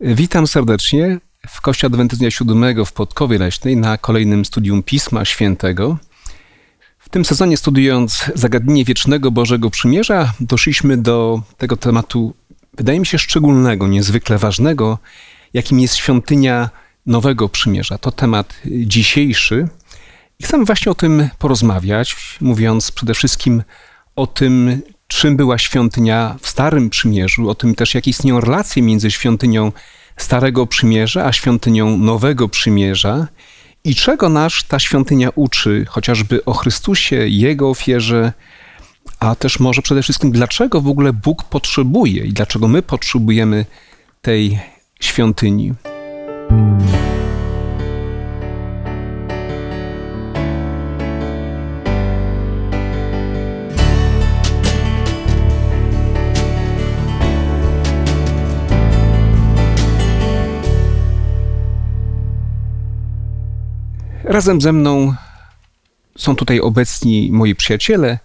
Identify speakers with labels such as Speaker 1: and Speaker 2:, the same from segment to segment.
Speaker 1: Witam serdecznie w Kościele Adwentyzmu Siódmego w Podkowie Leśnej na kolejnym studium Pisma Świętego. W tym sezonie studiując zagadnienie wiecznego Bożego Przymierza, doszliśmy do tego tematu, wydaje mi się, szczególnego, niezwykle ważnego, jakim jest świątynia Nowego Przymierza. To temat dzisiejszy i chcemy właśnie o tym porozmawiać, mówiąc przede wszystkim o tym, czym była świątynia w Starym Przymierzu, o tym też, jakie istnieją relacje między świątynią Starego Przymierza a świątynią Nowego Przymierza i czego nasz ta świątynia uczy, chociażby o Chrystusie, Jego ofierze, a też może przede wszystkim, dlaczego w ogóle Bóg potrzebuje i dlaczego my potrzebujemy tej świątyni. Razem ze mną są tutaj obecni moi przyjaciele.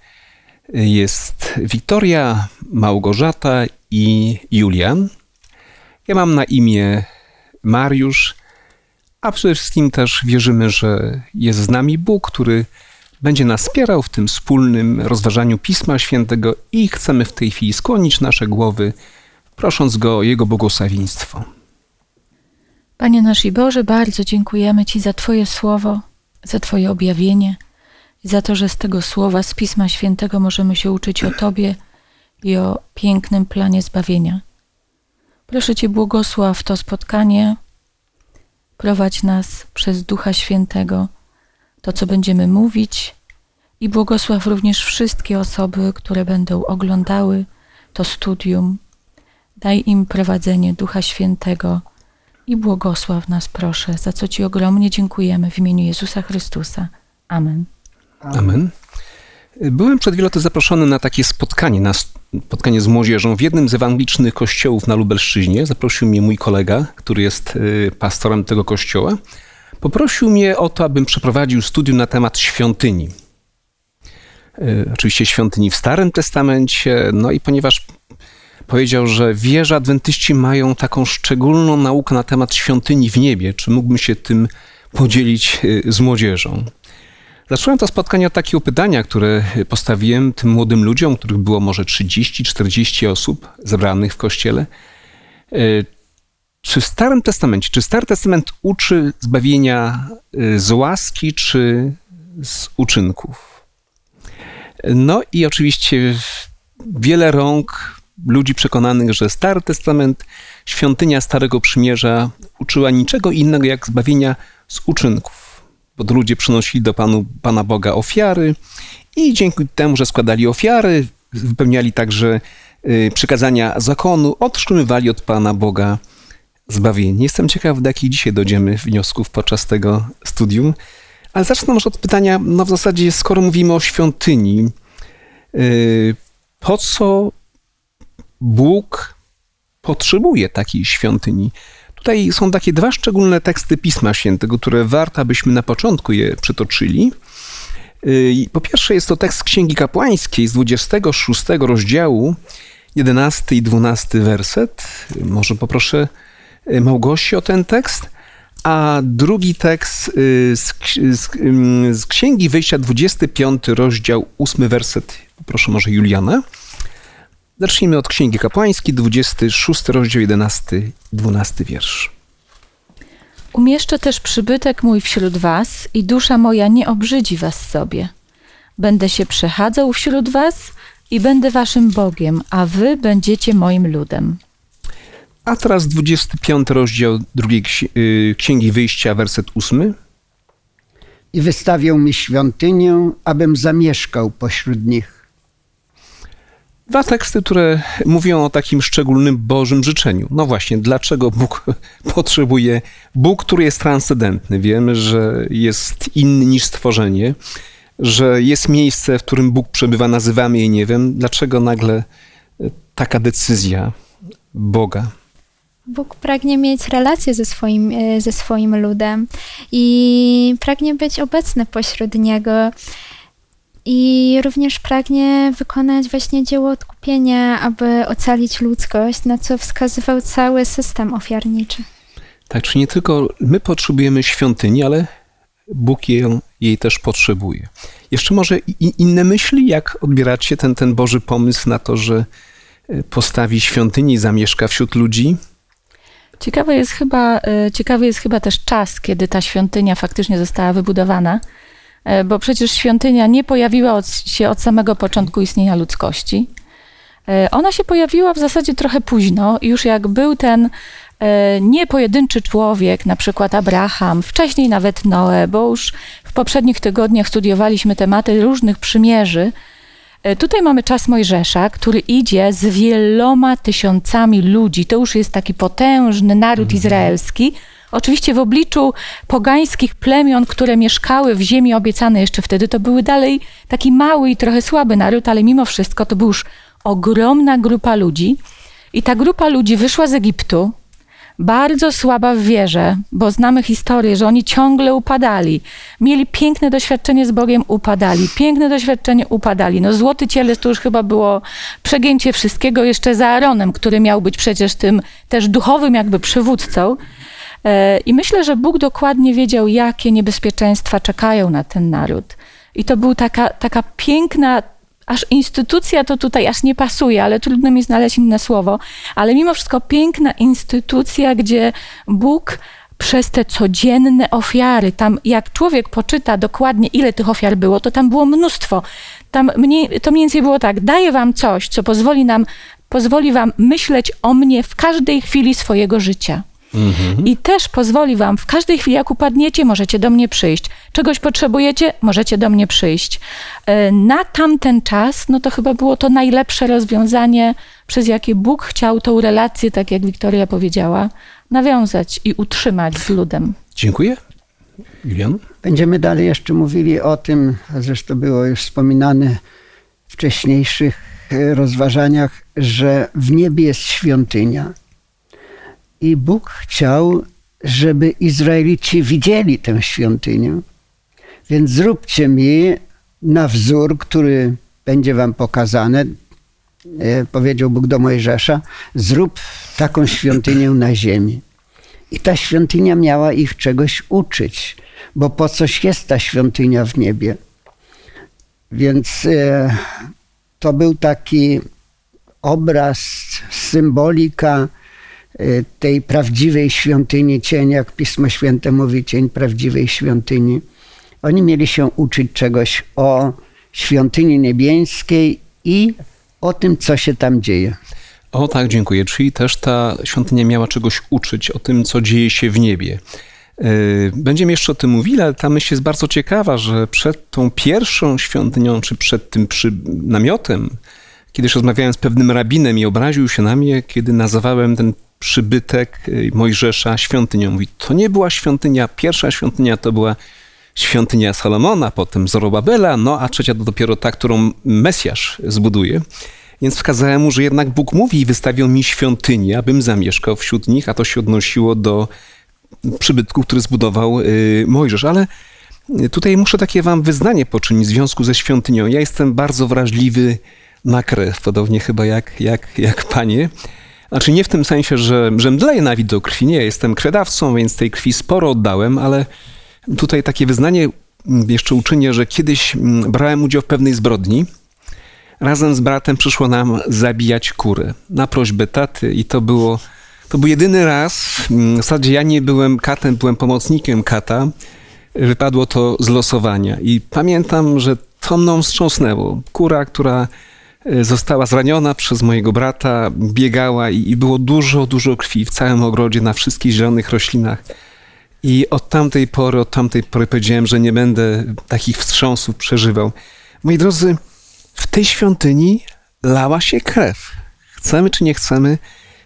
Speaker 1: Jest Wiktoria, Małgorzata i Julian. Ja mam na imię Mariusz, a przede wszystkim też wierzymy, że jest z nami Bóg, który będzie nas wspierał w tym wspólnym rozważaniu Pisma Świętego i chcemy w tej chwili skłonić nasze głowy, prosząc Go o Jego błogosławieństwo.
Speaker 2: Panie nasz i Boże, bardzo dziękujemy Ci za Twoje słowo, za Twoje objawienie za to, że z tego słowa, z Pisma Świętego możemy się uczyć o Tobie i o pięknym planie zbawienia. Proszę Cię, błogosław to spotkanie, prowadź nas przez Ducha Świętego, to co będziemy mówić i błogosław również wszystkie osoby, które będą oglądały to studium. Daj im prowadzenie Ducha Świętego i błogosław nas, proszę, za co Ci ogromnie dziękujemy w imieniu Jezusa Chrystusa. Amen.
Speaker 1: Amen. Byłem przed wielu zaproszony na takie spotkanie, na spotkanie z młodzieżą w jednym z ewangelicznych kościołów na Lubelszczyźnie. Zaprosił mnie mój kolega, który jest y, pastorem tego kościoła. Poprosił mnie o to, abym przeprowadził studium na temat świątyni. Y, oczywiście świątyni w Starym Testamencie, no i ponieważ powiedział, że wie, że adwentyści mają taką szczególną naukę na temat świątyni w niebie. Czy mógłbym się tym podzielić y, z młodzieżą? Zacząłem to spotkanie od takiego pytania, które postawiłem tym młodym ludziom, których było może 30-40 osób zebranych w kościele. Y, czy w Starym Testamencie, czy Stary Testament uczy zbawienia y, z łaski, czy z uczynków? No i oczywiście wiele rąk ludzi przekonanych, że Stary Testament, świątynia Starego Przymierza uczyła niczego innego jak zbawienia z uczynków. Bo ludzie przynosili do Panu, Pana Boga ofiary i dzięki temu, że składali ofiary, wypełniali także y, przykazania zakonu, otrzymywali od Pana Boga zbawienie. Jestem ciekaw, do jakich dzisiaj dojdziemy wniosków podczas tego studium. Ale zacznę może od pytania, no w zasadzie skoro mówimy o świątyni, y, po co Bóg potrzebuje takiej świątyni. Tutaj są takie dwa szczególne teksty Pisma Świętego, które warto, abyśmy na początku je przytoczyli. Y, po pierwsze jest to tekst Księgi Kapłańskiej z 26 rozdziału, 11 i 12 werset. Może poproszę y, Małgosi o ten tekst. A drugi tekst y, z, z, z Księgi Wyjścia, 25 rozdział, 8 werset. Proszę może Juliana. Zacznijmy od Księgi Kapłańskiej, 26 rozdział, 11, 12 wiersz.
Speaker 2: Umieszczę też przybytek mój wśród was i dusza moja nie obrzydzi was sobie. Będę się przechadzał wśród was i będę waszym Bogiem, a wy będziecie moim ludem.
Speaker 1: A teraz 25 rozdział drugiej y, Księgi Wyjścia, werset 8.
Speaker 3: I wystawią mi świątynię, abym zamieszkał pośród nich
Speaker 1: Dwa teksty, które mówią o takim szczególnym Bożym życzeniu. No właśnie, dlaczego Bóg potrzebuje, Bóg, który jest transcendentny, wiemy, że jest inny niż stworzenie, że jest miejsce, w którym Bóg przebywa, nazywamy je nie wiem, dlaczego nagle taka decyzja Boga.
Speaker 4: Bóg pragnie mieć relację ze swoim, e, ze swoim ludem i pragnie być obecny pośród niego. I również pragnie wykonać właśnie dzieło odkupienia, aby ocalić ludzkość, na co wskazywał cały system ofiarniczy.
Speaker 1: Tak, czy nie tylko my potrzebujemy świątyni, ale Bóg jej, jej też potrzebuje. Jeszcze może inne myśli, jak odbieracie ten, ten Boży pomysł na to, że e, postawi świątynię i zamieszka wśród ludzi?
Speaker 2: Ciekawy jest, chyba, e, ciekawy jest chyba też czas, kiedy ta świątynia faktycznie została wybudowana, bo przecież świątynia nie pojawiła się od samego początku istnienia ludzkości. Ona się pojawiła w zasadzie trochę późno, już jak był ten E, nie pojedynczy człowiek, na przykład Abraham, wcześniej nawet Noe, bo już w poprzednich tygodniach studiowaliśmy tematy różnych przymierzy. E, tutaj mamy czas Mojżesza, który idzie z wieloma tysiącami ludzi. To już jest taki potężny naród mhm. izraelski. Oczywiście w obliczu pogańskich plemion, które mieszkały w ziemi obiecanej jeszcze wtedy, to były dalej taki mały i trochę słaby naród, ale mimo wszystko to była już ogromna grupa ludzi. I ta grupa ludzi wyszła z Egiptu, bardzo słaba w wierze, bo znamy historię, że oni ciągle upadali. Mieli piękne doświadczenie z Bogiem, upadali. Piękne doświadczenie, upadali. No złoty cielec to już chyba było przegięcie wszystkiego jeszcze za Aaronem, który miał być przecież tym też duchowym jakby przywódcą. E, I myślę, że Bóg dokładnie wiedział, jakie niebezpieczeństwa czekają na ten naród. I to była taka, taka piękna aż instytucja to tutaj aż nie pasuje, ale trudno mi znaleźć inne słowo, ale mimo wszystko piękna instytucja, gdzie Bóg przez te codzienne ofiary, tam jak człowiek poczyta dokładnie, ile tych ofiar było, to tam było mnóstwo. Tam mniej, to mniej więcej było tak, daję wam coś, co pozwoli nam, pozwoli wam myśleć o mnie w każdej chwili swojego życia. Mhm. I też pozwoli wam w każdej chwili, jak upadniecie, możecie do mnie przyjść. Czegoś potrzebujecie, możecie do mnie przyjść. E, na tamten czas, no to chyba było to najlepsze rozwiązanie, przez jakie Bóg chciał tą relację, tak jak Wiktoria powiedziała, nawiązać i utrzymać z ludem.
Speaker 1: Dziękuję. Julian?
Speaker 3: Będziemy dalej jeszcze mówili o tym, a zresztą było już wspominane w wcześniejszych e, rozważaniach, że w niebie jest świątynia i Bóg chciał, żeby Izraelici widzieli tę świątynię. Więc zróbcie mi na wzór, który będzie wam pokazany, e, powiedział Bóg do Mojżesza, zrób taką świątynię na ziemi. I ta świątynia miała ich czegoś uczyć, bo po coś jest ta świątynia w niebie. Więc e, to był taki obraz, symbolika tej prawdziwej świątyni, cień, jak Pismo Święte mówi, cień prawdziwej świątyni. Oni mieli się uczyć czegoś o świątyni niebiańskiej i o tym, co się tam dzieje.
Speaker 1: O tak, dziękuję. Czyli też ta świątynia miała czegoś uczyć o tym, co dzieje się w niebie. Y, będziemy jeszcze o tym mówili, ale ta myśl jest bardzo ciekawa, że przed tą pierwszą świątynią, czy przed tym przy namiotem, kiedyś rozmawiałem z pewnym rabinem i obraził się na mnie, kiedy nazywałem ten przybytek y, Mojżesza świątynią. Mówi, to nie była świątynia, pierwsza świątynia to była świątynia Salomona, potem Zorobabela, no a trzecia to dopiero ta, którą Mesjasz zbuduje. Więc wskazałem mu, że jednak Bóg mówi i wystawił mi świątynię, abym zamieszkał wśród nich, a to się odnosiło do przybytku, który zbudował y, Mojżesz. Ale tutaj muszę takie wam wyznanie poczynić w związku ze świątynią. Ja jestem bardzo wrażliwy na krew, podobnie chyba jak, jak, jak panie. Znaczy nie w tym sensie, że, że mdleję na widok krwi. Nie, jestem kredawcą, więc tej krwi sporo oddałem, ale tutaj takie wyznanie jeszcze uczynię, że kiedyś mm, brałem udział w pewnej zbrodni. Razem z bratem przyszło nam zabijać kurę na prośbę taty i to było, to był jedyny raz. Mm, w zasadzie ja nie byłem katem, byłem pomocnikiem kata. Wypadło to z losowania i pamiętam, że to mną wstrząsnęło. Kura, która została zraniona przez mojego brata, biegała i, było dużo, dużo krwi w całym ogrodzie, na wszystkich zielonych roślinach. I od tamtej pory, od tamtej pory powiedziałem, że nie będę takich wstrząsów przeżywał. Moi drodzy, w tej świątyni lała się krew. Chcemy czy nie chcemy,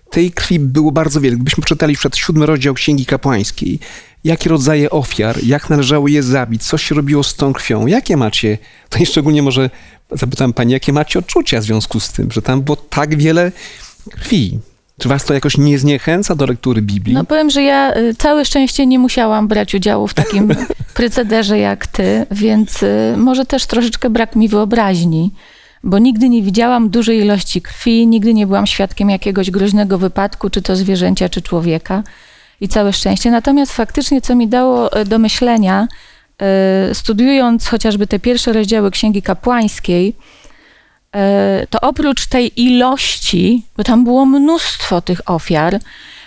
Speaker 1: tej krwi było bardzo wiele. Gdybyśmy przeczytali przed siódmy rozdział Księgi Kapłańskiej, jakie rodzaje ofiar, jak należało je zabić, co się robiło z tą krwią, jakie macie, to i szczególnie może zapytam pani, jakie macie odczucia w związku z tym, że tam było tak wiele krwi. Czy was to jakoś nie zniechęca do lektury Biblii?
Speaker 2: No powiem, że ja y, całe szczęście nie musiałam brać udziału w takim prycederze jak ty, więc y, może też troszeczkę brak mi wyobraźni, bo nigdy nie widziałam dużej ilości krwi, nigdy nie byłam świadkiem jakiegoś groźnego wypadku, czy to zwierzęcia, czy człowieka. I całe szczęście. Natomiast faktycznie, co mi dało y, do myślenia, studiując chociażby te pierwsze rozdziały Księgi Kapłańskiej, y, to oprócz tej ilości, bo tam było mnóstwo tych ofiar,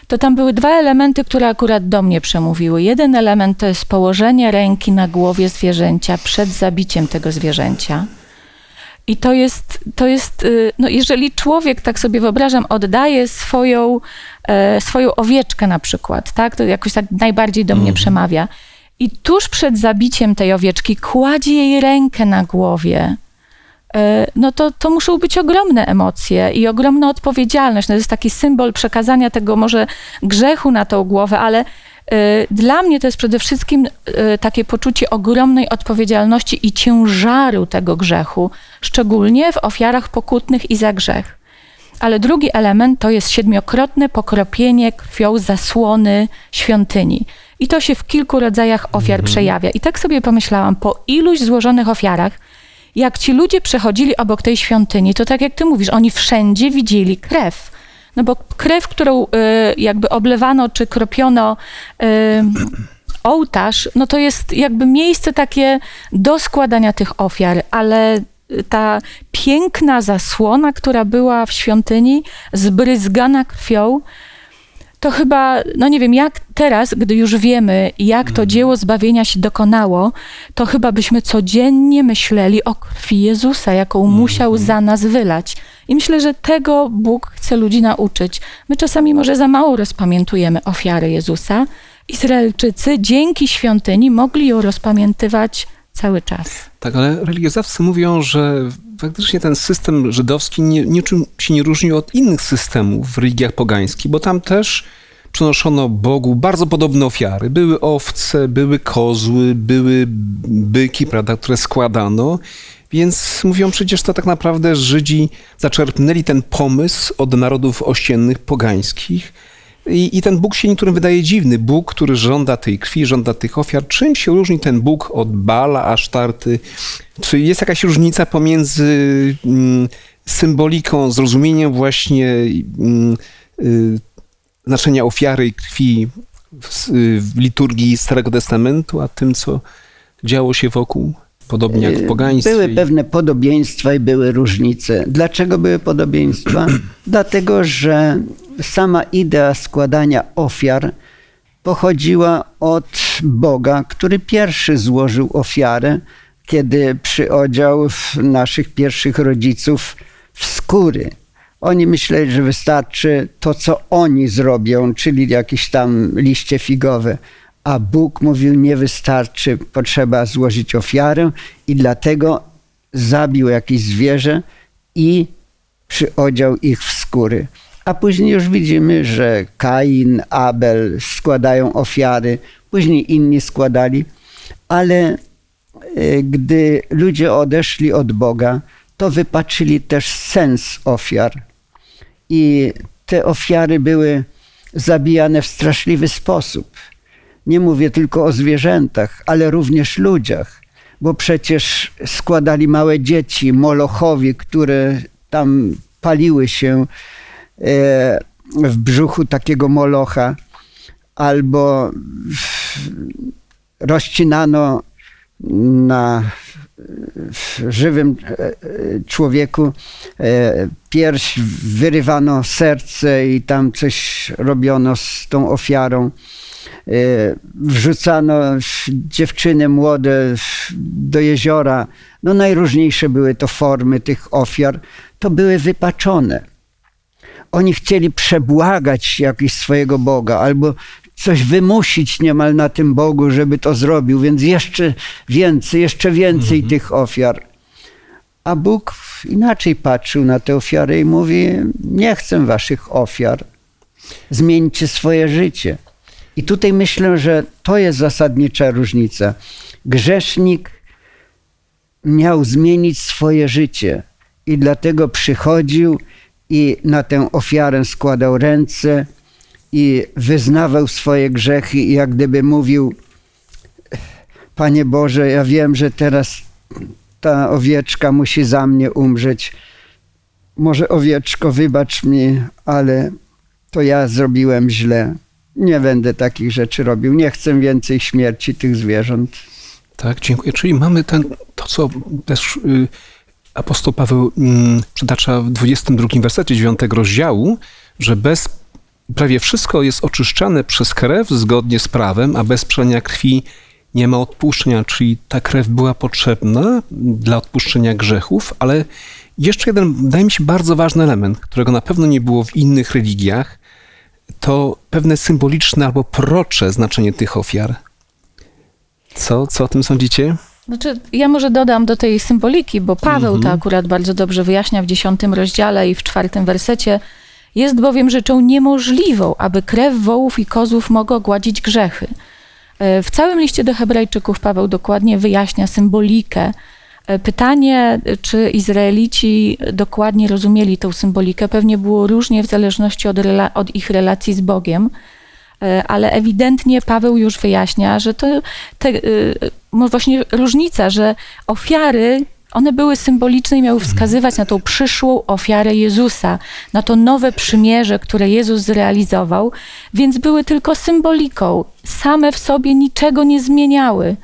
Speaker 2: to tam były dwa elementy, które akurat do mnie przemówiły. Jeden element to jest położenie ręki na głowie zwierzęcia przed zabiciem tego zwierzęcia. I to jest, to jest y, no jeżeli człowiek, tak sobie wyobrażam, oddaje swoją, e, swoją owieczkę na przykład, tak, to jakoś tak najbardziej do mnie przemawia. I tuż przed zabiciem tej owieczki kładzie jej rękę na głowie e, no to, to muszą być ogromne emocje i ogromna odpowiedzialność. No to jest taki symbol przekazania tego może grzechu na tą głowę, ale e, dla mnie to jest przede wszystkim e, takie poczucie ogromnej odpowiedzialności i ciężaru tego grzechu, szczególnie w ofiarach pokutnych i za grzech. Ale drugi element to jest siedmiokrotne pokropienie krwią zasłony świątyni. I to się w kilku rodzajach ofiar przejawia. I tak sobie pomyślałam, po iluś złożonych ofiarach, jak ci ludzie przechodzili obok tej świątyni, to tak jak ty mówisz, oni wszędzie widzieli krew. No bo krew, którą y, jakby oblewano czy kropiono y, ołtarz, no to jest jakby miejsce takie do składania tych ofiar, ale ta piękna zasłona, która była w świątyni, zbryzgana krwią, to chyba, no nie wiem, jak teraz, gdy już wiemy, jak to dzieło zbawienia się dokonało, to chyba byśmy codziennie myśleli o krwi Jezusa, jaką musiał za nas wylać. I myślę, że tego Bóg chce ludzi nauczyć. My czasami może za mało rozpamiętujemy ofiary Jezusa. Izraelczycy dzięki świątyni mogli ją rozpamiętywać cały czas.
Speaker 1: Tak, ale religioznawcy mówią, że faktycznie ten system żydowski nie, niczym się nie różnił od innych systemów w religiach pogańskich, bo tam też przynoszono Bogu bardzo podobne ofiary. Były owce, były kozły, były byki, prawda, które składano. Więc mówią przecież to tak naprawdę Żydzi zaczerpnęli ten pomysł od narodów ościennych, pogańskich. I, I, ten Bóg się niektórym wydaje dziwny. Bóg, który żąda tej krwi, żąda tych ofiar. Czym się różni ten Bóg od Bala, Asztarty? Czy jest jakaś różnica pomiędzy mm, symboliką, zrozumieniem właśnie mm, y, znaczenia ofiary i krwi w, w liturgii Starego Testamentu, a tym, co działo się wokół? Podobnie jak w pogaństwie.
Speaker 3: Były pewne podobieństwa i były różnice. Dlaczego były podobieństwa? Dlatego, że sama idea składania ofiar pochodziła od Boga, który pierwszy złożył ofiarę, kiedy przyodział naszych pierwszych rodziców w skóry. Oni myśleli, że wystarczy to, co oni zrobią, czyli jakieś tam liście figowe. A Bóg mówił, nie wystarczy, potrzeba złożyć ofiarę, i dlatego zabił jakieś zwierzę i przyodział ich w skóry. A później już widzimy, że Kain, Abel składają ofiary, później inni składali, ale e, gdy ludzie odeszli od Boga, to wypatrzyli też sens ofiar. I te ofiary były zabijane w straszliwy sposób. Nie mówię tylko o zwierzętach, ale również ludziach, bo przecież składali małe dzieci, molochowi, które tam paliły się E, w brzuchu takiego molocha, albo rozcinano na żywym e, człowieku e, pierś, wyrywano serce i tam coś robiono z tą ofiarą. Wrzucano dziewczyny młode do jeziora. No najróżniejsze były to formy tych ofiar. To były wypaczone oni chcieli przebłagać jakiś swojego Boga albo coś wymusić niemal na tym Bogu, żeby to zrobił, więc jeszcze więcej, jeszcze więcej mhm. tych ofiar. A Bóg inaczej patrzył na te ofiary i mówi: Nie chcę waszych ofiar. Zmieńcie swoje życie. I tutaj myślę, że to jest zasadnicza różnica. Grzesznik miał zmienić swoje życie i dlatego przychodził i na tę ofiarę składał ręce i wyznawał swoje grzechy i jak gdyby mówił Panie Boże, ja wiem, że teraz ta owieczka musi za mnie umrzeć. Może owieczko, wybacz mi, ale to ja zrobiłem źle. Nie będę takich rzeczy robił. Nie chcę więcej śmierci tych zwierząt.
Speaker 1: Tak, dziękuję. Czyli mamy ten, to, co też y, apostoł Paweł y, przytacza w 22 wersecie 9 rozdziału, że bez prawie wszystko jest oczyszczane przez krew zgodnie z prawem, a bez przelania krwi nie ma odpuszczenia, czyli ta krew była potrzebna dla odpuszczenia grzechów, ale jeszcze jeden, wydaje mi się, bardzo ważny element, którego na pewno nie było w innych religiach, to pewne symboliczne albo procze znaczenie tych ofiar. Co, co o tym sądzicie?
Speaker 2: Znaczy, ja może dodam do tej symboliki, bo Paweł
Speaker 1: Mhm.
Speaker 2: to akurat bardzo dobrze wyjaśnia w dziesiątym rozdziale i w czwartym wersecie. Jest bowiem rzeczą niemożliwą, aby krew wołów i kozłów mogła gładzić grzechy. E, W całym liście do Hebrajczyków Paweł dokładnie wyjaśnia symbolikę. E, Pytanie, czy Izraelici dokładnie rozumieli tą symbolikę, pewnie było różnie w zależności od, od ich relacji z Bogiem. E, ale ewidentnie Paweł już wyjaśnia, że to te, no właśnie różnica, że ofiary, one były symboliczne i miały wskazywać na tą przyszłą ofiarę Jezusa, na to nowe przymierze, które Jezus zrealizował, więc były tylko symboliką. Same w sobie niczego nie zmieniały.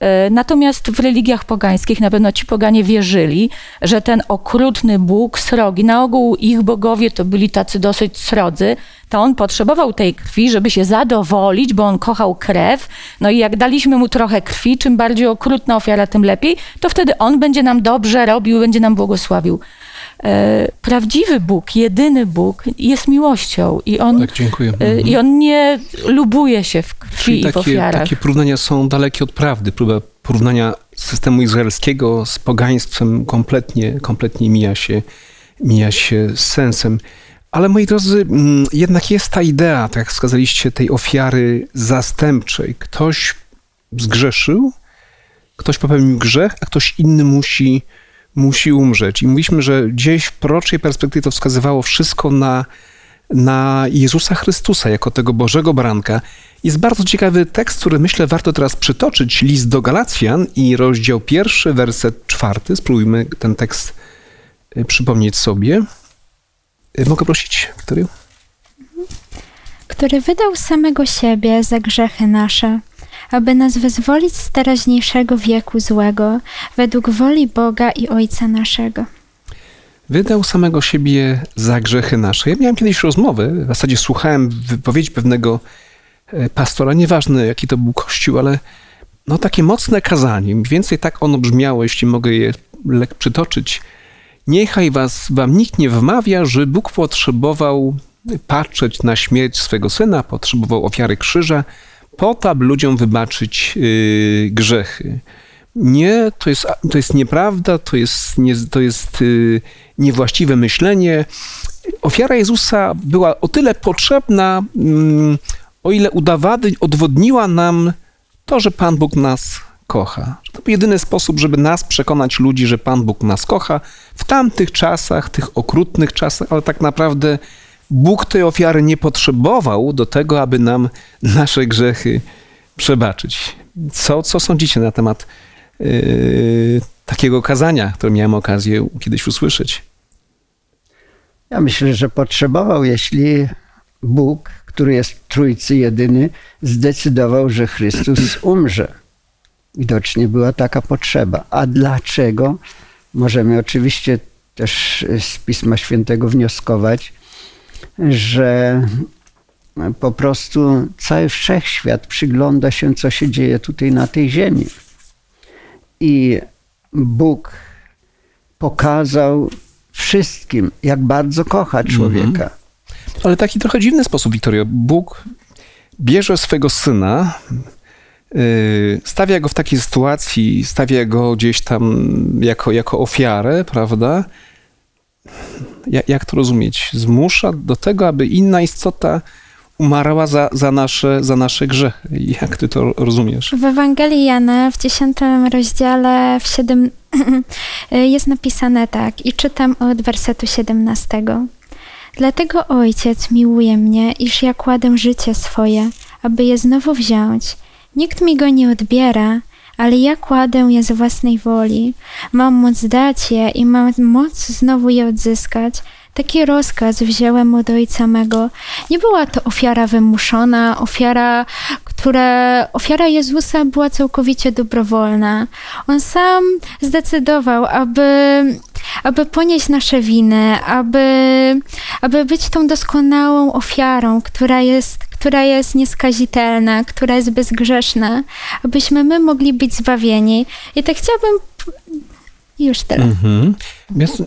Speaker 2: E, Natomiast w religiach pogańskich na pewno ci poganie wierzyli, że ten okrutny Bóg, srogi, na ogół ich bogowie to byli tacy dosyć srodzy, to on potrzebował tej krwi, żeby się zadowolić, bo on kochał krew. No i jak daliśmy mu trochę krwi, czym bardziej okrutna ofiara, tym lepiej, to wtedy on będzie nam dobrze robił, będzie nam błogosławił. E, Prawdziwy Bóg, jedyny Bóg jest miłością i on,
Speaker 1: Tak,
Speaker 2: e, i on nie lubuje się w krwi
Speaker 1: Czyli
Speaker 2: i w
Speaker 1: takie,
Speaker 2: ofiarach.
Speaker 1: takie porównania są dalekie od prawdy. Próba porównania systemu izraelskiego z pogaństwem kompletnie, kompletnie mija się, mija się z sensem. Ale moi drodzy, mm, jednak jest ta idea, tak jak wskazaliście, tej ofiary zastępczej. Ktoś zgrzeszył, ktoś popełnił grzech, a ktoś inny musi, musi umrzeć. I mówiliśmy, że gdzieś w proroczej perspektywie to wskazywało wszystko na, na Jezusa Chrystusa jako tego Bożego Baranka. Jest bardzo ciekawy tekst, który myślę warto teraz przytoczyć. List do Galacjan i rozdział pierwszy, werset czwarty. Spróbujmy ten tekst y, przypomnieć sobie. Y, Mogę prosić, Wiktorię?
Speaker 4: który wydał samego siebie za grzechy nasze, aby nas wyzwolić z teraźniejszego wieku złego, według woli Boga i Ojca naszego.
Speaker 1: Wydał samego siebie za grzechy nasze. Ja miałem kiedyś rozmowę, w zasadzie słuchałem wypowiedzi pewnego e, pastora, nieważne jaki to był kościół, ale no takie mocne kazanie. Mniej więcej tak ono brzmiało, jeśli mogę je lek przytoczyć. Niechaj was, wam nikt nie wmawia, że Bóg potrzebował patrzeć na śmierć swego syna, potrzebował ofiary krzyża, po to, aby ludziom wybaczyć yy, grzechy. Nie, to jest, to jest nieprawda, to jest, nie, to jest yy, niewłaściwe myślenie. Ofiara Jezusa była o tyle potrzebna, mm, o ile udawady, odwodniła nam to, że Pan Bóg nas kocha. To był jedyny sposób, żeby nas przekonać ludzi, że Pan Bóg nas kocha w tamtych czasach, tych okrutnych czasach, ale tak naprawdę Bóg tej ofiary nie potrzebował do tego, aby nam nasze grzechy przebaczyć. Co, co sądzicie na temat yy, takiego kazania, które miałem okazję kiedyś usłyszeć?
Speaker 3: Ja myślę, że potrzebował, jeśli Bóg, który jest Trójcy jedyny, zdecydował, że Chrystus umrze. Widocznie była taka potrzeba. A dlaczego? Możemy oczywiście też z Pisma Świętego wnioskować, że po prostu cały wszechświat przygląda się, co się dzieje tutaj na tej ziemi. I Bóg pokazał wszystkim, jak bardzo kocha człowieka.
Speaker 1: Ale taki trochę dziwny sposób, Wiktorio. Bóg bierze swego syna, yy, stawia go w takiej sytuacji, stawia go gdzieś tam jako, jako ofiarę, prawda? Jak, jak to rozumieć? Zmusza do tego, aby inna istota umarła za, za, nasze, za nasze grzechy. Jak ty to rozumiesz?
Speaker 4: W Ewangelii Jana w 10 rozdziale w 7 jest napisane tak i czytam od wersetu 17. Dlatego Ojciec miłuje mnie, iż ja kładę życie swoje, aby je znowu wziąć. Nikt mi go nie odbiera, ale ja kładę je z własnej woli. Mam moc dać je i mam moc znowu je odzyskać. Taki rozkaz wziąłem od ojca mego. Nie była to ofiara wymuszona, ofiara, która, ofiara Jezusa była całkowicie dobrowolna. On sam zdecydował, aby, aby ponieść nasze winy, aby, aby być tą doskonałą ofiarą, która jest, która jest nieskazitelna, która jest bezgrzeszna, abyśmy my mogli być zbawieni. I tak chciałabym już tyle.
Speaker 1: Mhm.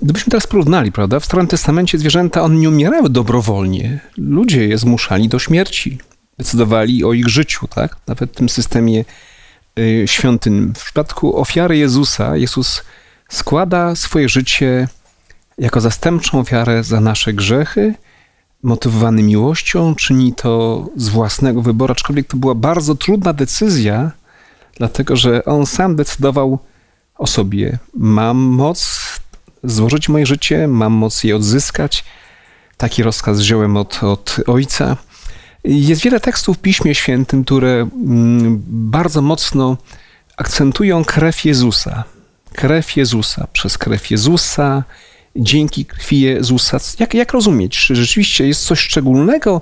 Speaker 1: Gdybyśmy teraz porównali, prawda? W Starym Testamencie zwierzęta, one nie umierały dobrowolnie. Ludzie je zmuszali do śmierci. Decydowali o ich życiu, tak? Nawet w tym systemie y, świątynnym. W przypadku ofiary Jezusa, Jezus składa swoje życie jako zastępczą ofiarę za nasze grzechy, motywowany miłością, czyni to z własnego wyboru, aczkolwiek to była bardzo trudna decyzja, dlatego że on sam decydował o sobie. Mam moc złożyć moje życie, mam moc je odzyskać. Taki rozkaz wziąłem od, od ojca. Jest wiele tekstów w Piśmie Świętym, które mm, bardzo mocno akcentują krew Jezusa. Krew Jezusa, przez krew Jezusa, dzięki krwi Jezusa. Jak, jak rozumieć? Czy rzeczywiście jest coś szczególnego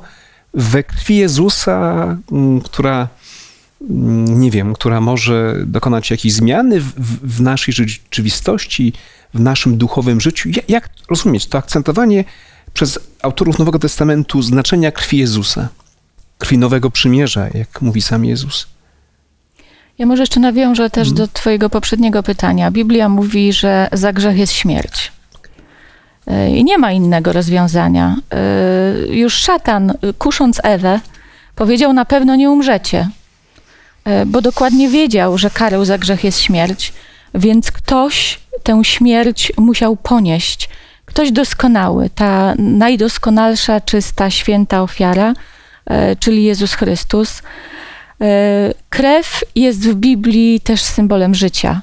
Speaker 1: we krwi Jezusa, mm, która Mm, nie wiem, która może dokonać jakiejś zmiany w, w naszej rzeczywistości, w naszym duchowym życiu. Jak, jak rozumieć to akcentowanie przez autorów Nowego Testamentu znaczenia krwi Jezusa, krwi Nowego Przymierza, jak mówi sam Jezus?
Speaker 2: Ja może jeszcze nawiążę też do Twojego poprzedniego pytania. Biblia mówi, że za grzech jest śmierć. I nie ma innego rozwiązania. E, już szatan, kusząc Ewę, powiedział: Na pewno nie umrzecie. E, bo dokładnie wiedział, że karą za grzech jest śmierć, więc ktoś tę śmierć musiał ponieść. Ktoś doskonały, ta najdoskonalsza, czysta, święta ofiara, czyli Jezus Chrystus. Krew jest w Biblii też symbolem życia.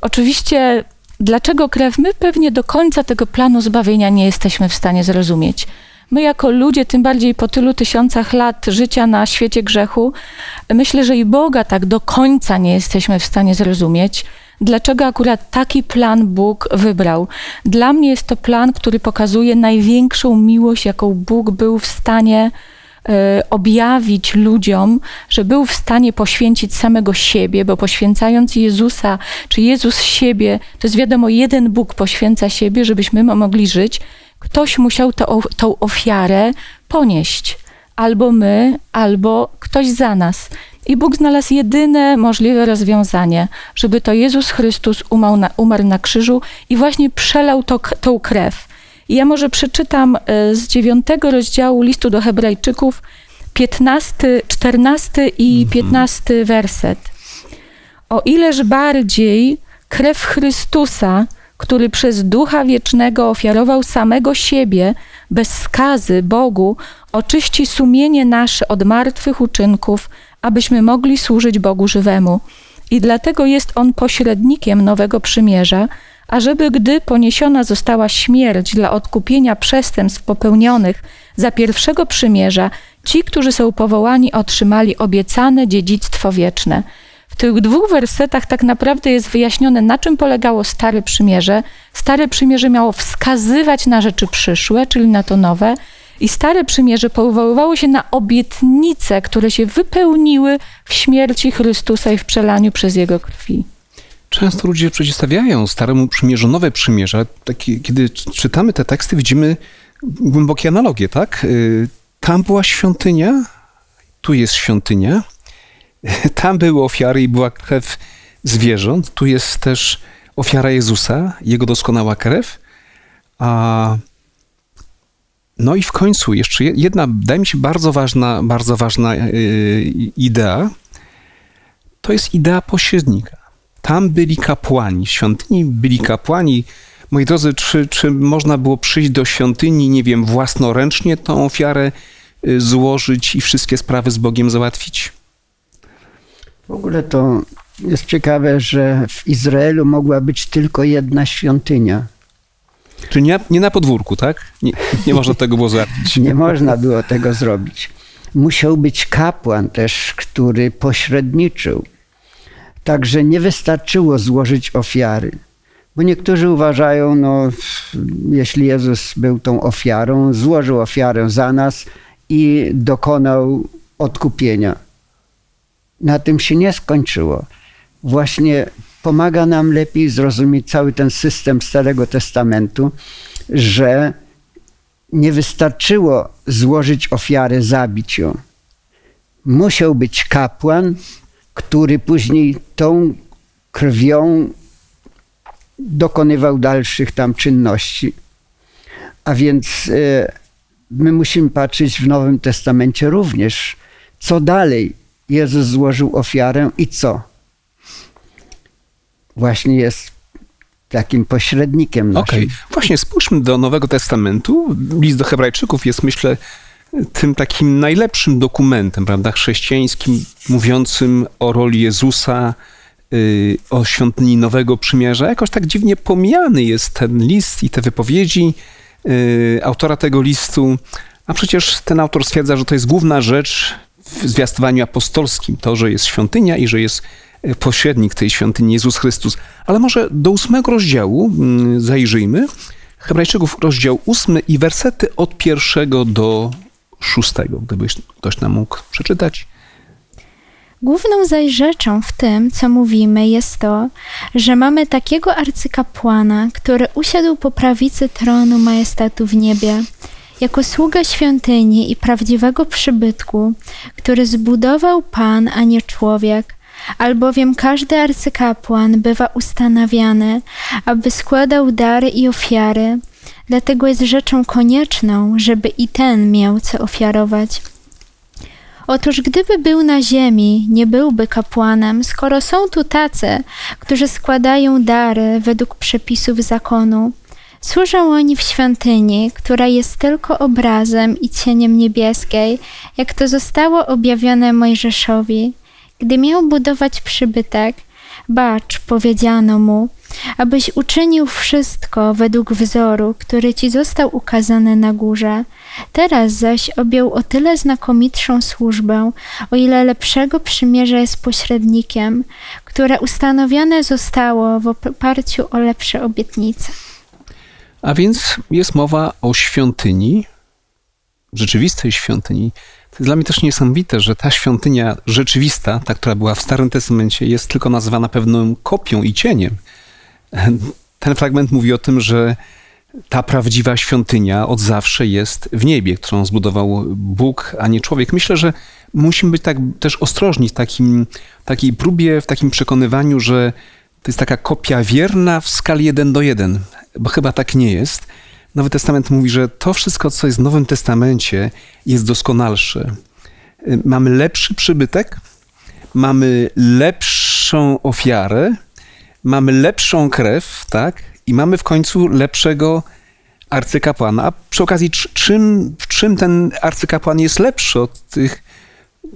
Speaker 2: Oczywiście, dlaczego krew? My pewnie do końca tego planu zbawienia nie jesteśmy w stanie zrozumieć. My jako ludzie, tym bardziej po tylu tysiącach lat życia na świecie grzechu, myślę, że i Boga tak do końca nie jesteśmy w stanie zrozumieć, dlaczego akurat taki plan Bóg wybrał. Dla mnie jest to plan, który pokazuje największą miłość, jaką Bóg był w stanie objawić ludziom, że był w stanie poświęcić samego siebie, bo poświęcając Jezusa, czy Jezus siebie, to jest wiadomo, jeden Bóg poświęca siebie, żebyśmy mogli żyć, ktoś musiał to, tą ofiarę ponieść. Albo my, albo ktoś za nas. I Bóg znalazł jedyne możliwe rozwiązanie, żeby to Jezus Chrystus umarł na, umarł na krzyżu i właśnie przelał to, tą krew. Ja może przeczytam e, z dziewiątego rozdziału listu do Hebrajczyków, 15, 14 i 15 mhm. werset. O ileż bardziej krew Chrystusa, który przez Ducha Wiecznego ofiarował samego siebie bez skazy Bogu, oczyści sumienie nasze od martwych uczynków, abyśmy mogli służyć Bogu żywemu. I dlatego jest On pośrednikiem nowego przymierza, ażeby gdy poniesiona została śmierć dla odkupienia przestępstw popełnionych za pierwszego przymierza, ci, którzy są powołani, otrzymali obiecane dziedzictwo wieczne – w tych dwóch wersetach tak naprawdę jest wyjaśnione, na czym polegało Stare Przymierze. Stare Przymierze miało wskazywać na rzeczy przyszłe, czyli na to nowe, i Stare Przymierze powoływało się na obietnice, które się wypełniły w śmierci Chrystusa i w przelaniu przez Jego krwi.
Speaker 1: Często ludzie przeciwstawiają Staremu Przymierzu nowe przymierza. Takie, kiedy czytamy te teksty, widzimy głębokie analogie, tak? Y, tam była świątynia, tu jest świątynia, Tam były ofiary i była krew zwierząt. Tu jest też ofiara Jezusa, jego doskonała krew. A no i w końcu jeszcze jedna, wydaje mi się, bardzo ważna, bardzo ważna e, idea. To jest idea pośrednika. Tam byli kapłani, w świątyni byli kapłani. Moi drodzy, czy, czy można było przyjść do świątyni, nie wiem, własnoręcznie tą ofiarę e, złożyć i wszystkie sprawy z Bogiem załatwić?
Speaker 3: W ogóle to jest ciekawe, że w Izraelu mogła być tylko jedna świątynia.
Speaker 1: Czy nie, nie na podwórku, tak? Nie, nie można tego było zrobić.
Speaker 3: nie można było tego zrobić. Musiał być kapłan też, który pośredniczył. Także nie wystarczyło złożyć ofiary. Bo niektórzy uważają, no, jeśli Jezus był tą ofiarą, złożył ofiarę za nas i dokonał odkupienia. Na tym się nie skończyło. Właśnie pomaga nam lepiej zrozumieć cały ten system Starego Testamentu, że nie wystarczyło złożyć ofiarę, zabić ją. Musiał być kapłan, który później tą krwią dokonywał dalszych tam czynności. A więc e, my musimy patrzeć w Nowym Testamencie również, co dalej. Jezus złożył ofiarę i co? Właśnie jest takim pośrednikiem.
Speaker 1: Okej, właśnie spójrzmy do Nowego Testamentu. List do Hebrajczyków jest, myślę, tym takim najlepszym dokumentem, prawda, chrześcijańskim, mówiącym o roli Jezusa, y, o świątyni Nowego Przymierza. Jakoś tak dziwnie pomijany jest ten list i te wypowiedzi y, autora tego listu, a przecież ten autor stwierdza, że to jest główna rzecz w zwiastowaniu apostolskim, to, że jest świątynia i że jest y, pośrednik tej świątyni, Jezus Chrystus. Ale może do ósmego rozdziału mm, zajrzyjmy. Hebrajczyków, rozdział ósmy i wersety od pierwszego do szóstego, gdybyś ktoś nam mógł przeczytać.
Speaker 4: Główną zaś rzeczą w tym, co mówimy, jest to, że mamy takiego arcykapłana, który usiadł po prawicy tronu majestatu w niebie, jako sługa świątyni i prawdziwego przybytku, który zbudował Pan, a nie człowiek, albowiem każdy arcykapłan bywa ustanawiany, aby składał dary i ofiary, dlatego jest rzeczą konieczną, żeby i ten miał co ofiarować. Otóż gdyby był na ziemi, nie byłby kapłanem, skoro są tu tacy, którzy składają dary według przepisów zakonu. Służą oni w świątyni, która jest tylko obrazem i cieniem niebieskiej, jak to zostało objawione Mojżeszowi. Gdy miał budować przybytek, bacz, powiedziano mu, abyś uczynił wszystko według wzoru, który ci został ukazany na górze. Teraz zaś objął o tyle znakomitszą służbę, o ile lepszego przymierza jest pośrednikiem, które ustanowione zostało w oparciu o lepsze obietnice.
Speaker 1: A więc jest mowa o świątyni, rzeczywistej świątyni. To jest dla mnie też niesamowite, że ta świątynia rzeczywista, ta, która była w Starym Testamencie, jest tylko nazywana pewną kopią i cieniem. Ten fragment mówi o tym, że ta prawdziwa świątynia od zawsze jest w niebie, którą zbudował Bóg, a nie człowiek. Myślę, że musimy być tak też ostrożni w takim, takiej próbie, w takim przekonywaniu, że to jest taka kopia wierna w skali 1 do 1, bo chyba tak nie jest. Nowy Testament mówi, że to wszystko, co jest w Nowym Testamencie, jest doskonalsze. Mamy lepszy przybytek, mamy lepszą ofiarę, mamy lepszą krew, tak? I mamy w końcu lepszego arcykapłana. A przy okazji, czym, w czym ten arcykapłan jest lepszy od tych,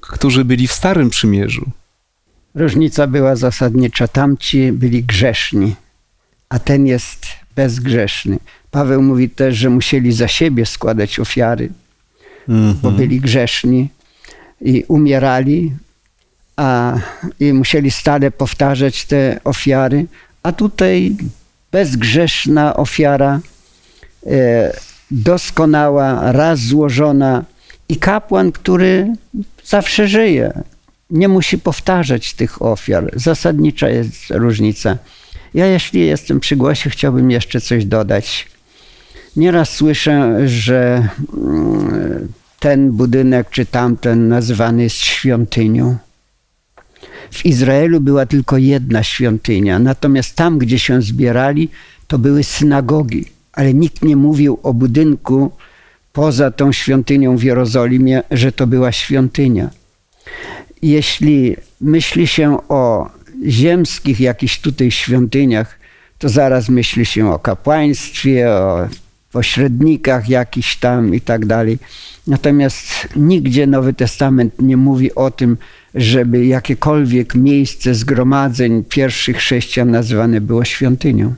Speaker 1: którzy byli w Starym Przymierzu?
Speaker 3: Różnica była zasadnicza. Tamci byli grzeszni, a ten jest bezgrzeszny. Paweł mówi też, że musieli za siebie składać ofiary, mm -hmm. bo byli grzeszni i umierali, a i musieli stale powtarzać te ofiary, a tutaj bezgrzeszna ofiara, e, doskonała, raz złożona i kapłan, który zawsze żyje. Nie musi powtarzać tych ofiar. Zasadnicza jest różnica. Ja, jeśli jestem przy głosie, chciałbym jeszcze coś dodać. Nieraz słyszę, że mm, ten budynek czy tamten nazywany jest świątynią. W Izraelu była tylko jedna świątynia, natomiast tam, gdzie się zbierali, to były synagogi, ale nikt nie mówił o budynku poza tą świątynią w Jerozolimie, że to była świątynia. Jeśli myśli się o ziemskich jakichś tutaj świątyniach, to zaraz myśli się o kapłaństwie, o pośrednikach jakichś tam i tak dalej. Natomiast nigdzie Nowy Testament nie mówi o tym, żeby jakiekolwiek miejsce zgromadzeń pierwszych chrześcijan nazywane było świątynią.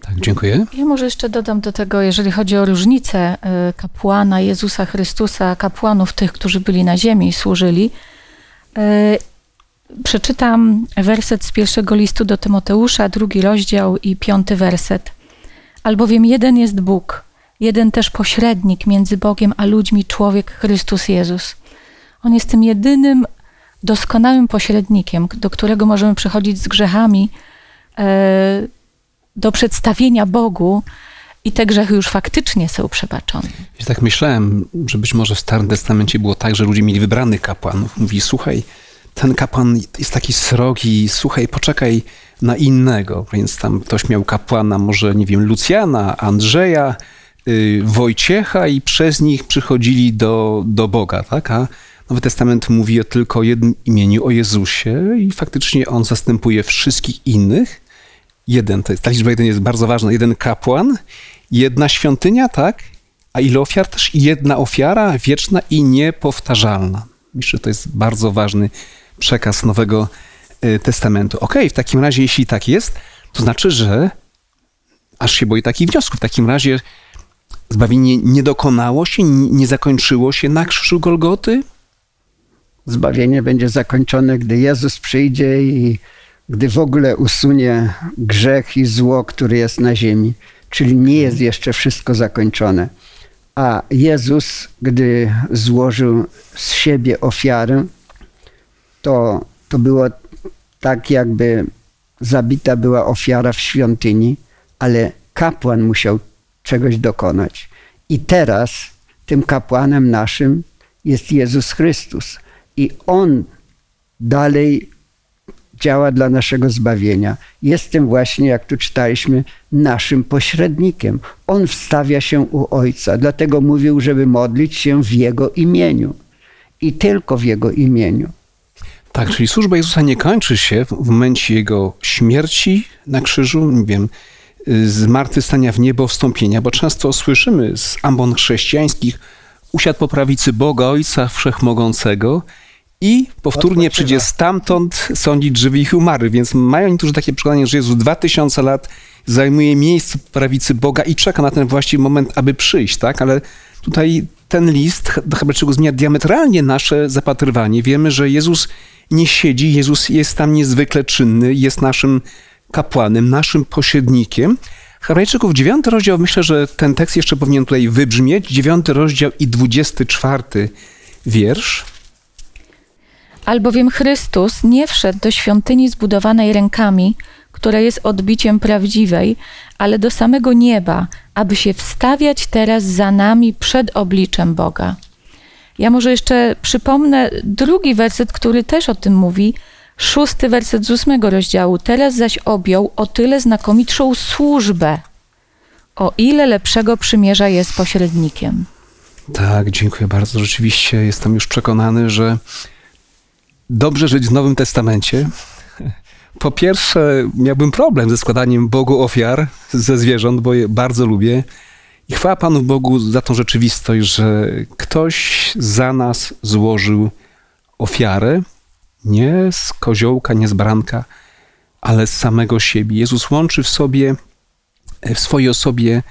Speaker 1: Tak, dziękuję.
Speaker 2: Ja może jeszcze dodam do tego, jeżeli chodzi o różnicę y, kapłana Jezusa Chrystusa, kapłanów tych, którzy byli na ziemi i służyli. Y, Przeczytam werset z pierwszego listu do Tymoteusza, drugi rozdział i piąty werset. Albowiem jeden jest Bóg, jeden też pośrednik między Bogiem a ludźmi, człowiek Chrystus Jezus. On jest tym jedynym doskonałym pośrednikiem, do którego możemy przychodzić z grzechami, e, do przedstawienia Bogu i te grzechy już faktycznie są przebaczone.
Speaker 1: Ja tak myślałem, że być może w Starym Testamencie było tak, że ludzie mieli wybranych kapłanów. Mówi, słuchaj, ten kapłan jest taki srogi, słuchaj, poczekaj na innego. Więc tam ktoś miał kapłana, może, nie wiem, Lucjana, Andrzeja, Wojciecha i przez nich przychodzili do, do Boga, tak? A Nowy Testament mówi o tylko jednym imieniu, o Jezusie i faktycznie on zastępuje wszystkich innych. Jeden, to jest, ta liczba jeden jest bardzo ważna, jeden kapłan, jedna świątynia, tak? A ile ofiar też? Jedna ofiara wieczna i niepowtarzalna. Myślę, że to jest bardzo ważny przekaz Nowego y, Testamentu. Ok, w takim razie, jeśli tak jest, to znaczy, że aż się boję takich wniosków. W takim razie zbawienie nie dokonało się, nie zakończyło się na krzyżu Golgoty?
Speaker 3: Zbawienie będzie zakończone, gdy Jezus przyjdzie i gdy w ogóle usunie grzech i zło, który jest na ziemi. Czyli nie jest jeszcze wszystko zakończone. A Jezus, gdy złożył z siebie ofiarę, to, to było tak, jakby zabita była ofiara w świątyni, ale kapłan musiał czegoś dokonać. I teraz tym kapłanem naszym jest Jezus Chrystus. I On dalej działa dla naszego zbawienia. Jestem właśnie, jak tu czytaliśmy, naszym pośrednikiem. On wstawia się u Ojca, dlatego mówił, żeby modlić się w Jego imieniu. I tylko w Jego imieniu.
Speaker 1: Tak, czyli służba Jezusa nie kończy się w momencie Jego śmierci na krzyżu, nie wiem, zmartwychwstania w niebo, wstąpienia, bo często słyszymy z ambon chrześcijańskich, usiadł po prawicy Boga Ojca Wszechmogącego i powtórnie przyjdzie stamtąd sądzić żywych i umarłych. Więc mają niektórzy takie przekonanie, że Jezus 2000 lat zajmuje miejsce po prawicy Boga i czeka na ten właściwy moment, aby przyjść, tak? Ale tutaj ten list do Hebrajczyków zmienia diametralnie nasze zapatrywanie. Wiemy, że Jezus nie siedzi, Jezus jest tam niezwykle czynny, jest naszym kapłanem, naszym pośrednikiem. Hebrajczyków, dziewiąty rozdział, myślę, że ten tekst jeszcze powinien tutaj wybrzmieć. Dziewiąty rozdział i dwudziesty czwarty wiersz.
Speaker 2: Albowiem Chrystus nie wszedł do świątyni zbudowanej rękami, która jest odbiciem prawdziwej, ale do samego nieba, aby się wstawiać teraz za nami przed obliczem Boga. Ja może jeszcze przypomnę drugi werset, który też o tym mówi, szósty werset z ósmego rozdziału. Teraz zaś objął o tyle znakomitszą służbę, o ile lepszego przymierza jest pośrednikiem.
Speaker 1: Tak, dziękuję bardzo. Rzeczywiście jestem już przekonany, że dobrze żyć w Nowym Testamencie. Po pierwsze, miałbym problem ze składaniem Bogu ofiar ze zwierząt, bo je bardzo lubię. I chwała Panu Bogu za tą rzeczywistość, że ktoś za nas złożył ofiarę, nie z koziołka, nie z baranka, ale z samego siebie. Jezus łączy w sobie, w swojej osobie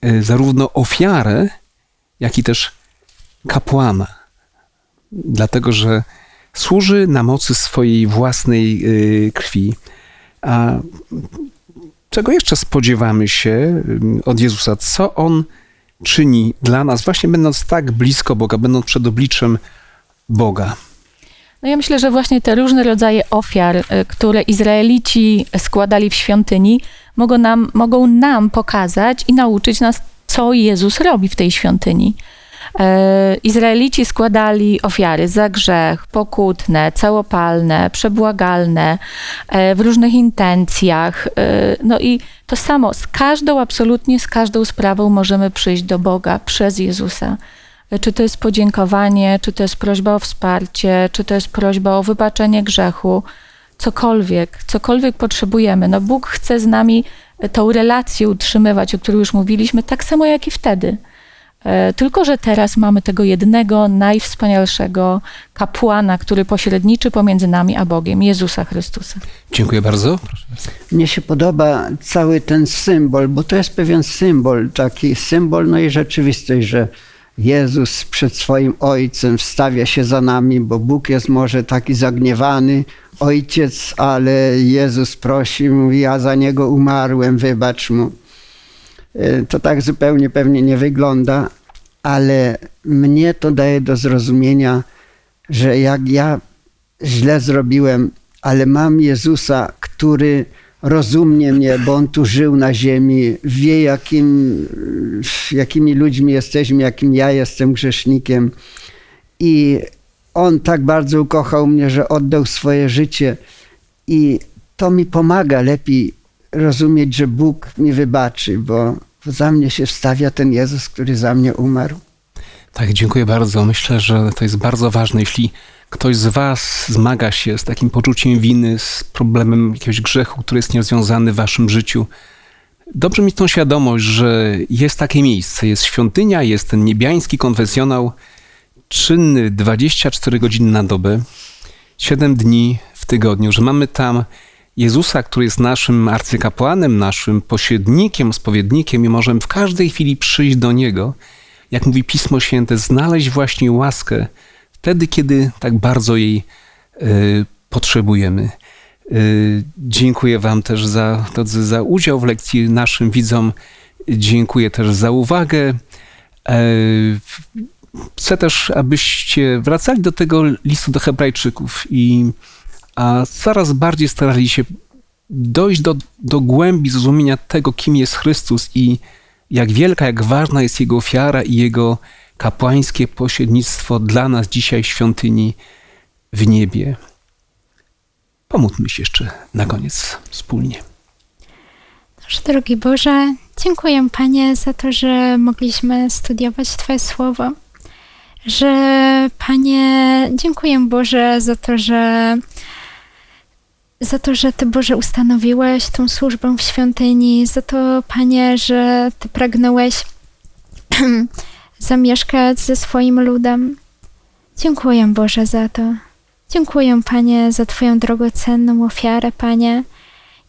Speaker 1: e, zarówno ofiarę, jak i też kapłana. Dlatego, że służy na mocy swojej własnej y, krwi. A czego jeszcze spodziewamy się od Jezusa? Co On czyni dla nas, właśnie będąc tak blisko Boga, będąc przed obliczem Boga?
Speaker 2: No ja myślę, że właśnie te różne rodzaje ofiar, y, które Izraelici składali w świątyni, mogą nam, mogą nam pokazać i nauczyć nas, co Jezus robi w tej świątyni. E, Izraelici składali ofiary za grzech, pokutne, całopalne, przebłagalne, e, w różnych intencjach. E, no i to samo, z każdą, absolutnie z każdą sprawą możemy przyjść do Boga przez Jezusa. Czy to jest podziękowanie, czy to jest prośba o wsparcie, czy to jest prośba o wybaczenie grzechu, cokolwiek, cokolwiek potrzebujemy. No Bóg chce z nami tą relację utrzymywać, o której już mówiliśmy, tak samo jak i wtedy. E, tylko, że teraz mamy tego jednego, najwspanialszego kapłana, który pośredniczy pomiędzy nami a Bogiem, Jezusa Chrystusa.
Speaker 1: Dziękuję bardzo.
Speaker 3: Mnie się podoba cały ten symbol, bo to jest pewien symbol, taki symbol, no i rzeczywistość, że Jezus przed swoim Ojcem wstawia się za nami, bo Bóg jest może taki zagniewany, ojciec, ale Jezus prosi, mówi, ja za niego umarłem, wybacz mu. E, to tak zupełnie pewnie nie wygląda, ale mnie to daje do zrozumienia, że jak ja źle zrobiłem, ale mam Jezusa, który rozumie mnie, bo On tu żył na ziemi, wie jakim, jakimi ludźmi jesteśmy, jakim ja jestem grzesznikiem. I On tak bardzo ukochał mnie, że oddał swoje życie. I to mi pomaga lepiej rozumieć, że Bóg mi wybaczy, bo za mnie się wstawia ten Jezus, który za mnie umarł.
Speaker 1: Tak, dziękuję bardzo. Myślę, że to jest bardzo ważne. Jeśli ktoś z Was zmaga się z takim poczuciem winy, z problemem jakiegoś grzechu, który jest nierozwiązany w Waszym życiu, dobrze mieć tą świadomość, że jest takie miejsce, jest świątynia, jest ten niebiański konfesjonał, czynny 24 godziny na dobę, 7 dni w tygodniu, że mamy tam Jezusa, który jest naszym arcykapłanem, naszym pośrednikiem, spowiednikiem i możemy w każdej chwili przyjść do Niego, jak mówi Pismo Święte, znaleźć właśnie łaskę wtedy, kiedy tak bardzo jej y, potrzebujemy. Y, dziękuję Wam też za, za udział w lekcji naszym widzom. Dziękuję też za uwagę. Y, chcę też, abyście wracali do tego listu do Hebrajczyków i a coraz bardziej starali się dojść do, do głębi zrozumienia tego, kim jest Chrystus i jak wielka, jak ważna jest Jego ofiara i Jego kapłańskie pośrednictwo dla nas dzisiaj świątyni w niebie. Pomódlmy się jeszcze na koniec wspólnie.
Speaker 4: Drogi Boże, dziękuję Panie za to, że mogliśmy studiować Twoje słowo. Że Panie, dziękuję Boże za to, że za to, że Ty, Boże, ustanowiłeś tą służbę w świątyni, za to, Panie, że Ty pragnąłeś zamieszkać ze swoim ludem. Dziękuję, Boże, za to. Dziękuję, Panie, za Twoją drogocenną ofiarę, Panie.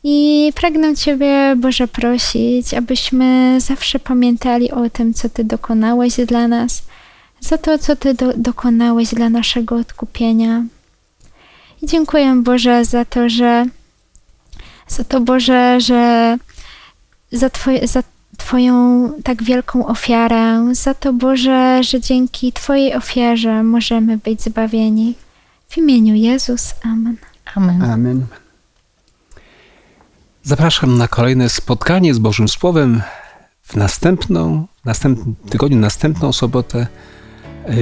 Speaker 4: I pragnę Ciebie, Boże, prosić, abyśmy zawsze pamiętali o tym, co Ty dokonałeś dla nas, za to, co Ty do dokonałeś dla naszego odkupienia. I dziękuję Boże za to, że za to Boże, że za, twoje, za Twoją tak wielką ofiarę, za to Boże, że dzięki Twojej ofierze możemy być zbawieni. W imieniu Jezus. Amen.
Speaker 2: Amen.
Speaker 3: Amen.
Speaker 1: Zapraszam na kolejne spotkanie z Bożym Słowem w następną, następnym tygodniu, następną sobotę.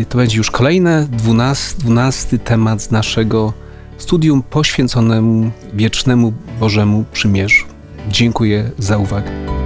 Speaker 1: To będzie już kolejny, dwunasty, dwunasty temat z naszego studium poświęconemu wiecznemu Bożemu Przymierzu. Dziękuję za uwagę.